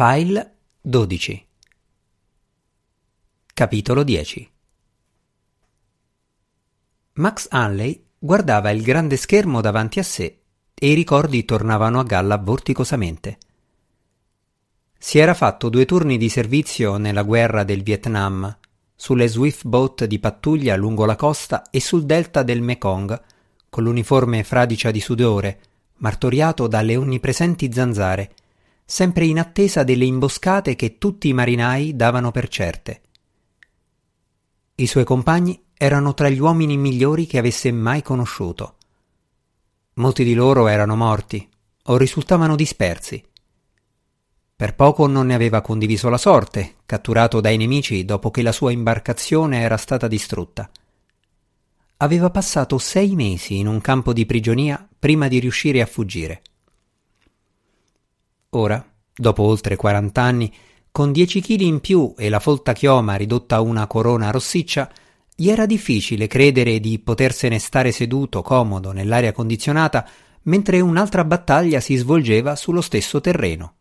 File 12 Capitolo 10 Max Hanley guardava il grande schermo davanti a sé e i ricordi tornavano a galla vorticosamente. Si era fatto due turni di servizio nella guerra del Vietnam, sulle Swift Boat di pattuglia lungo la costa e sul delta del Mekong, con l'uniforme fradicia di sudore, martoriato dalle onnipresenti zanzare, sempre in attesa delle imboscate che tutti i marinai davano per certe. I suoi compagni erano tra gli uomini migliori che avesse mai conosciuto. Molti di loro erano morti o risultavano dispersi. Per poco non ne aveva condiviso la sorte, catturato dai nemici dopo che la sua imbarcazione era stata distrutta. Aveva passato sei mesi in un campo di prigionia prima di riuscire a fuggire. Ora, dopo oltre quarant'anni, con dieci chili in più e la folta chioma ridotta a una corona rossiccia, gli era difficile credere di potersene stare seduto comodo nell'aria condizionata mentre un'altra battaglia si svolgeva sullo stesso terreno.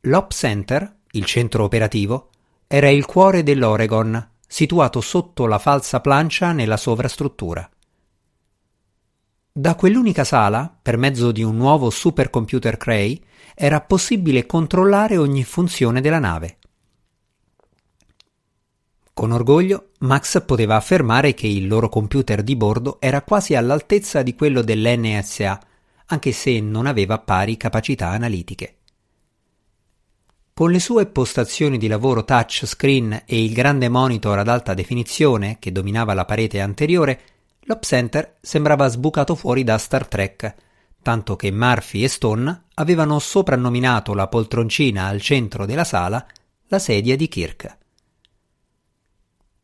L'Op Center, il centro operativo, era il cuore dell'Oregon, situato sotto la falsa plancia nella sovrastruttura. Da quell'unica sala, per mezzo di un nuovo supercomputer Cray, era possibile controllare ogni funzione della nave. Con orgoglio, Max poteva affermare che il loro computer di bordo era quasi all'altezza di quello dell'NSA, anche se non aveva pari capacità analitiche. Con le sue postazioni di lavoro touchscreen e il grande monitor ad alta definizione che dominava la parete anteriore, l'Op Center sembrava sbucato fuori da Star Trek, tanto che Murphy e Stone avevano soprannominato la poltroncina al centro della sala la sedia di Kirk.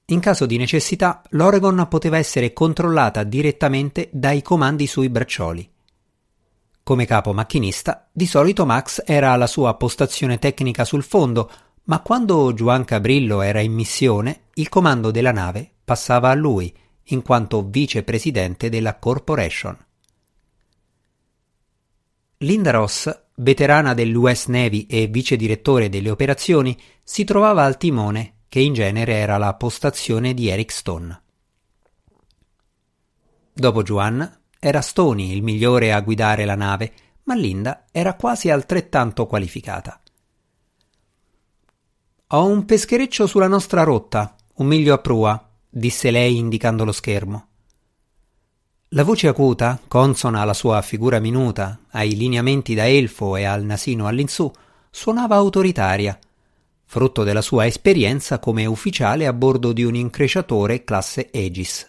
In caso di necessità, l'Oregon poteva essere controllata direttamente dai comandi sui braccioli. Come capo macchinista, di solito Max era alla sua postazione tecnica sul fondo, ma quando Juan Cabrillo era in missione, il comando della nave passava a lui, in quanto vicepresidente della corporation. Linda Ross, veterana dell'US Navy e vice direttore delle operazioni, si trovava al timone che in genere era la postazione di Eric Stone. Dopo Juan era Stoney il migliore a guidare la nave, ma Linda era quasi altrettanto qualificata. Ho un peschereccio sulla nostra rotta, un miglio a prua, disse lei indicando lo schermo. La voce acuta, consona alla sua figura minuta, ai lineamenti da elfo e al nasino all'insù, suonava autoritaria, frutto della sua esperienza come ufficiale a bordo di un incresciatore classe Aegis.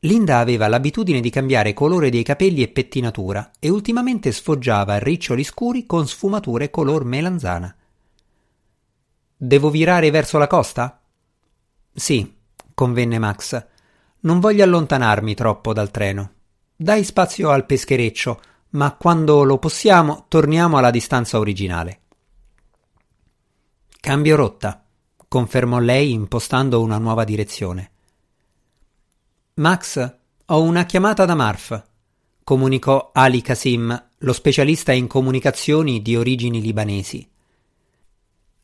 Linda aveva l'abitudine di cambiare colore dei capelli e pettinatura e ultimamente sfoggiava riccioli scuri con sfumature color melanzana. Devo virare verso la costa? Sì, convenne Max. Non voglio allontanarmi troppo dal treno. Dai spazio al peschereccio, ma quando lo possiamo torniamo alla distanza originale. Cambio rotta, confermò lei impostando una nuova direzione. Max, ho una chiamata da Marf, comunicò Ali Kasim, lo specialista in comunicazioni di origini libanesi.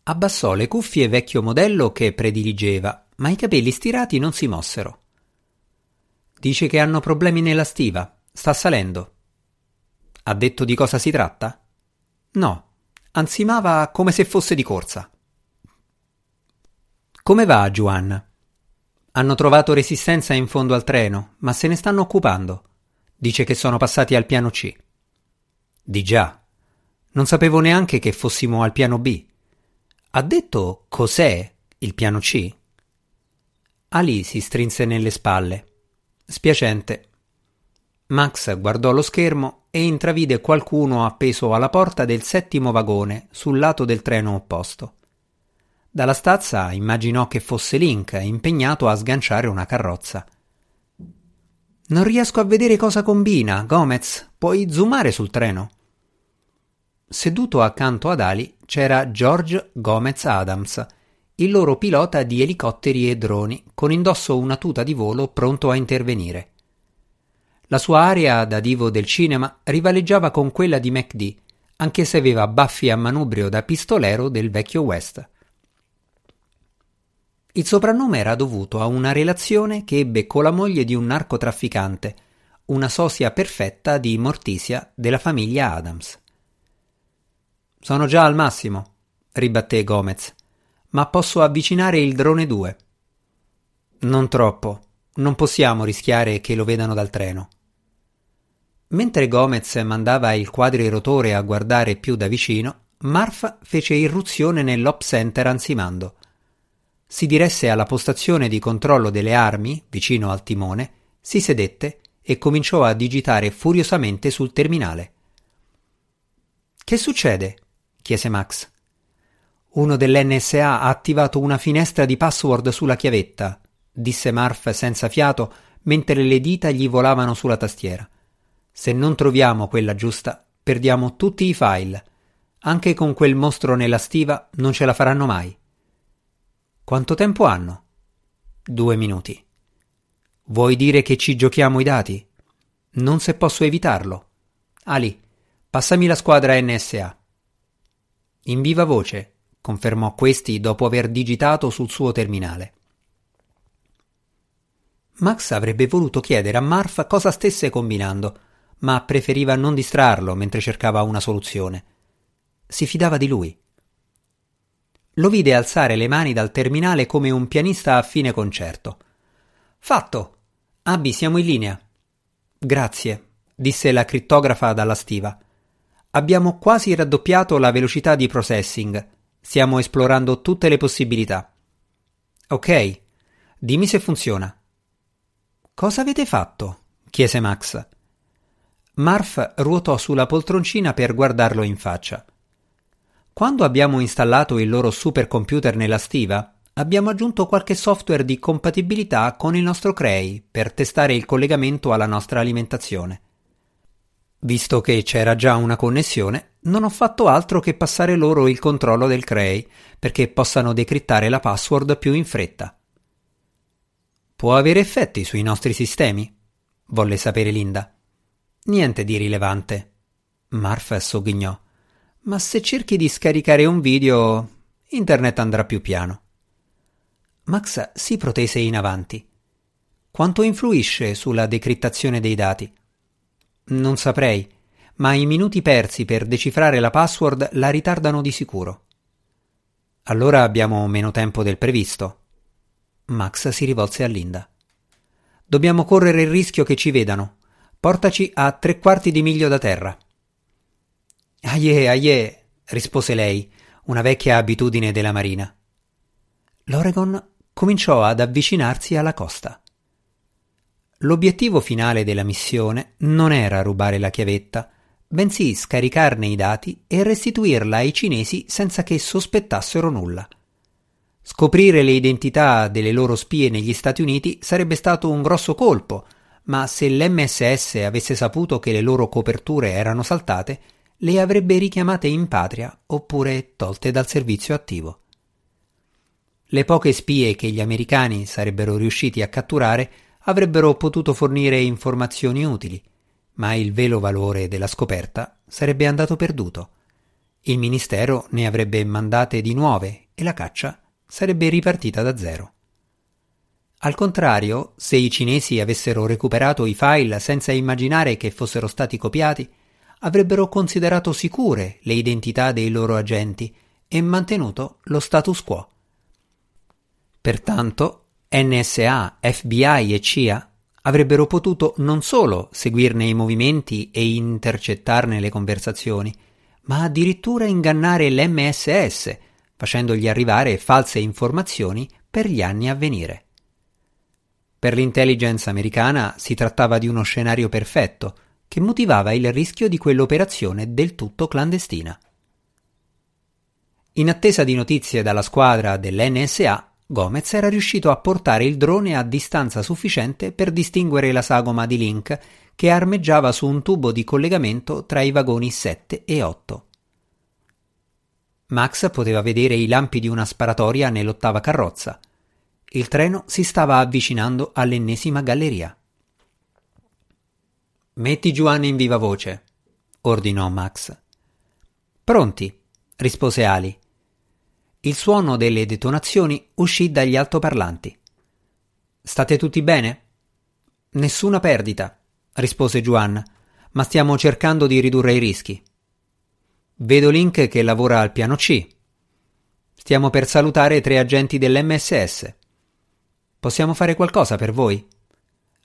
Abbassò le cuffie vecchio modello che prediligeva, ma i capelli stirati non si mossero. Dice che hanno problemi nella stiva, sta salendo. Ha detto di cosa si tratta? No, ansimava come se fosse di corsa. Come va, Giovanna? Hanno trovato resistenza in fondo al treno, ma se ne stanno occupando. Dice che sono passati al piano C. Di già. Non sapevo neanche che fossimo al piano B. Ha detto cos'è il piano C? Ali si strinse nelle spalle. Spiacente. Max guardò lo schermo e intravide qualcuno appeso alla porta del settimo vagone sul lato del treno opposto. Dalla stazza immaginò che fosse Link, impegnato a sganciare una carrozza. Non riesco a vedere cosa combina, Gomez. Puoi zoomare sul treno? Seduto accanto ad Ali c'era George Gomez Adams, il loro pilota di elicotteri e droni, con indosso una tuta di volo pronto a intervenire. La sua aria da divo del cinema rivaleggiava con quella di MacD, anche se aveva baffi a manubrio da pistolero del vecchio West. Il soprannome era dovuto a una relazione che ebbe con la moglie di un narcotrafficante, una sosia perfetta di Mortisia della famiglia Adams. Sono già al massimo, ribatté Gomez, ma posso avvicinare il drone 2. Non troppo, non possiamo rischiare che lo vedano dal treno. Mentre Gomez mandava il quadrirotore a guardare più da vicino, Marf fece irruzione nell'op center ansimando si diresse alla postazione di controllo delle armi, vicino al timone, si sedette e cominciò a digitare furiosamente sul terminale. Che succede? chiese Max. Uno dell'NSA ha attivato una finestra di password sulla chiavetta, disse Marf senza fiato mentre le dita gli volavano sulla tastiera. Se non troviamo quella giusta, perdiamo tutti i file. Anche con quel mostro nella stiva non ce la faranno mai. Quanto tempo hanno? Due minuti. Vuoi dire che ci giochiamo i dati? Non se posso evitarlo. Ali, passami la squadra NSA. In viva voce, confermò questi dopo aver digitato sul suo terminale. Max avrebbe voluto chiedere a Marf cosa stesse combinando, ma preferiva non distrarlo mentre cercava una soluzione. Si fidava di lui. Lo vide alzare le mani dal terminale come un pianista a fine concerto. Fatto. Abbi, siamo in linea. Grazie, disse la crittografa dalla stiva. Abbiamo quasi raddoppiato la velocità di processing. Stiamo esplorando tutte le possibilità. Ok, dimmi se funziona. Cosa avete fatto? chiese Max. Marf ruotò sulla poltroncina per guardarlo in faccia. Quando abbiamo installato il loro supercomputer nella stiva, abbiamo aggiunto qualche software di compatibilità con il nostro Cray per testare il collegamento alla nostra alimentazione. Visto che c'era già una connessione, non ho fatto altro che passare loro il controllo del Cray perché possano decrittare la password più in fretta. Può avere effetti sui nostri sistemi? volle sapere Linda. Niente di rilevante. Marf sogghignò ma se cerchi di scaricare un video, internet andrà più piano. Max si protese in avanti. Quanto influisce sulla decrittazione dei dati? Non saprei, ma i minuti persi per decifrare la password la ritardano di sicuro. Allora abbiamo meno tempo del previsto. Max si rivolse a Linda. Dobbiamo correre il rischio che ci vedano. Portaci a tre quarti di miglio da terra. Aie, aie, rispose lei, una vecchia abitudine della marina. L'Oregon cominciò ad avvicinarsi alla costa. L'obiettivo finale della missione non era rubare la chiavetta, bensì scaricarne i dati e restituirla ai cinesi senza che sospettassero nulla. Scoprire le identità delle loro spie negli Stati Uniti sarebbe stato un grosso colpo, ma se l'MSS avesse saputo che le loro coperture erano saltate, le avrebbe richiamate in patria oppure tolte dal servizio attivo. Le poche spie che gli americani sarebbero riusciti a catturare avrebbero potuto fornire informazioni utili, ma il vero valore della scoperta sarebbe andato perduto. Il ministero ne avrebbe mandate di nuove e la caccia sarebbe ripartita da zero. Al contrario, se i cinesi avessero recuperato i file senza immaginare che fossero stati copiati, avrebbero considerato sicure le identità dei loro agenti e mantenuto lo status quo. Pertanto NSA, FBI e CIA avrebbero potuto non solo seguirne i movimenti e intercettarne le conversazioni, ma addirittura ingannare l'MSS, facendogli arrivare false informazioni per gli anni a venire. Per l'intelligence americana si trattava di uno scenario perfetto, che motivava il rischio di quell'operazione del tutto clandestina. In attesa di notizie dalla squadra dell'NSA, Gomez era riuscito a portare il drone a distanza sufficiente per distinguere la sagoma di Link che armeggiava su un tubo di collegamento tra i vagoni 7 e 8. Max poteva vedere i lampi di una sparatoria nell'ottava carrozza. Il treno si stava avvicinando all'ennesima galleria. Metti Giovanni in viva voce, ordinò Max. Pronti, rispose Ali. Il suono delle detonazioni uscì dagli altoparlanti. State tutti bene? Nessuna perdita, rispose Juan, ma stiamo cercando di ridurre i rischi. Vedo Link che lavora al piano C. Stiamo per salutare tre agenti dell'MSS. Possiamo fare qualcosa per voi?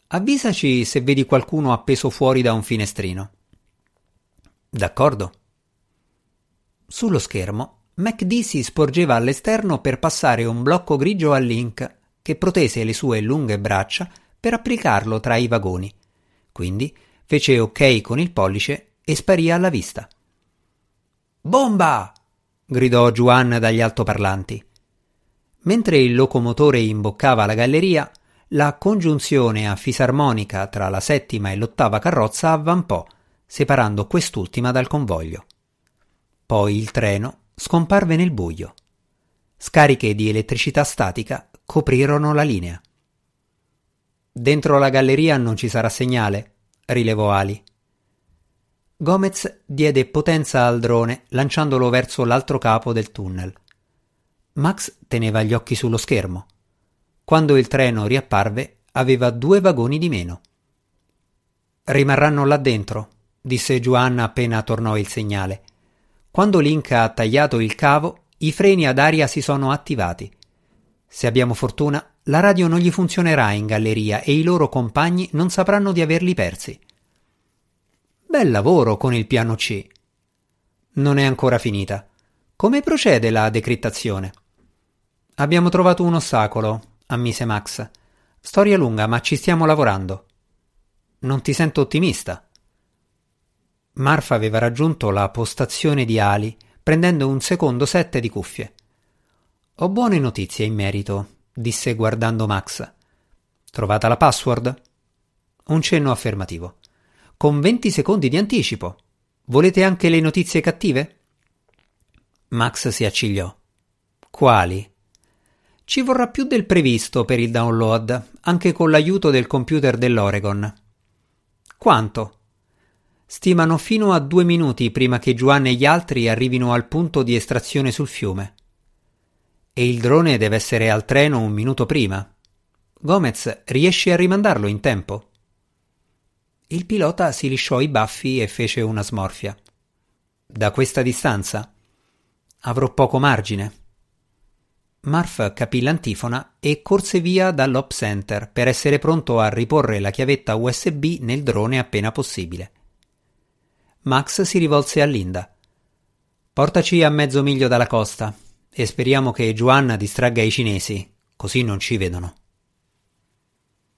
Avvisaci se vedi qualcuno appeso fuori da un finestrino. D'accordo. Sullo schermo, MacD si sporgeva all'esterno per passare un blocco grigio a Link, che protese le sue lunghe braccia per applicarlo tra i vagoni. Quindi fece ok con il pollice e sparì alla vista. Bomba! gridò Juan dagli altoparlanti. Mentre il locomotore imboccava la galleria, la congiunzione a fisarmonica tra la settima e l'ottava carrozza avvampò, separando quest'ultima dal convoglio. Poi il treno scomparve nel buio. Scariche di elettricità statica coprirono la linea. Dentro la galleria non ci sarà segnale, rilevò Ali. Gomez diede potenza al drone lanciandolo verso l'altro capo del tunnel. Max teneva gli occhi sullo schermo. Quando il treno riapparve, aveva due vagoni di meno. Rimarranno là dentro, disse Giovanna appena tornò il segnale. Quando Link ha tagliato il cavo, i freni ad aria si sono attivati. Se abbiamo fortuna, la radio non gli funzionerà in galleria e i loro compagni non sapranno di averli persi. Bel lavoro con il piano C. Non è ancora finita. Come procede la decrittazione? Abbiamo trovato un ostacolo, ammise Max. Storia lunga, ma ci stiamo lavorando. Non ti sento ottimista. Marfa aveva raggiunto la postazione di Ali, prendendo un secondo set di cuffie. Ho buone notizie in merito, disse guardando Max. Trovata la password? Un cenno affermativo. Con venti secondi di anticipo. Volete anche le notizie cattive? Max si accigliò. Quali? Ci vorrà più del previsto per il download, anche con l'aiuto del computer dell'Oregon. Quanto? Stimano fino a due minuti prima che Juan e gli altri arrivino al punto di estrazione sul fiume. E il drone deve essere al treno un minuto prima. Gomez riesce a rimandarlo in tempo? Il pilota si lisciò i baffi e fece una smorfia. Da questa distanza? Avrò poco margine. Marf capì l'antifona e corse via dall'op center per essere pronto a riporre la chiavetta USB nel drone appena possibile. Max si rivolse a Linda. Portaci a mezzo miglio dalla costa e speriamo che Joanna distragga i cinesi, così non ci vedono.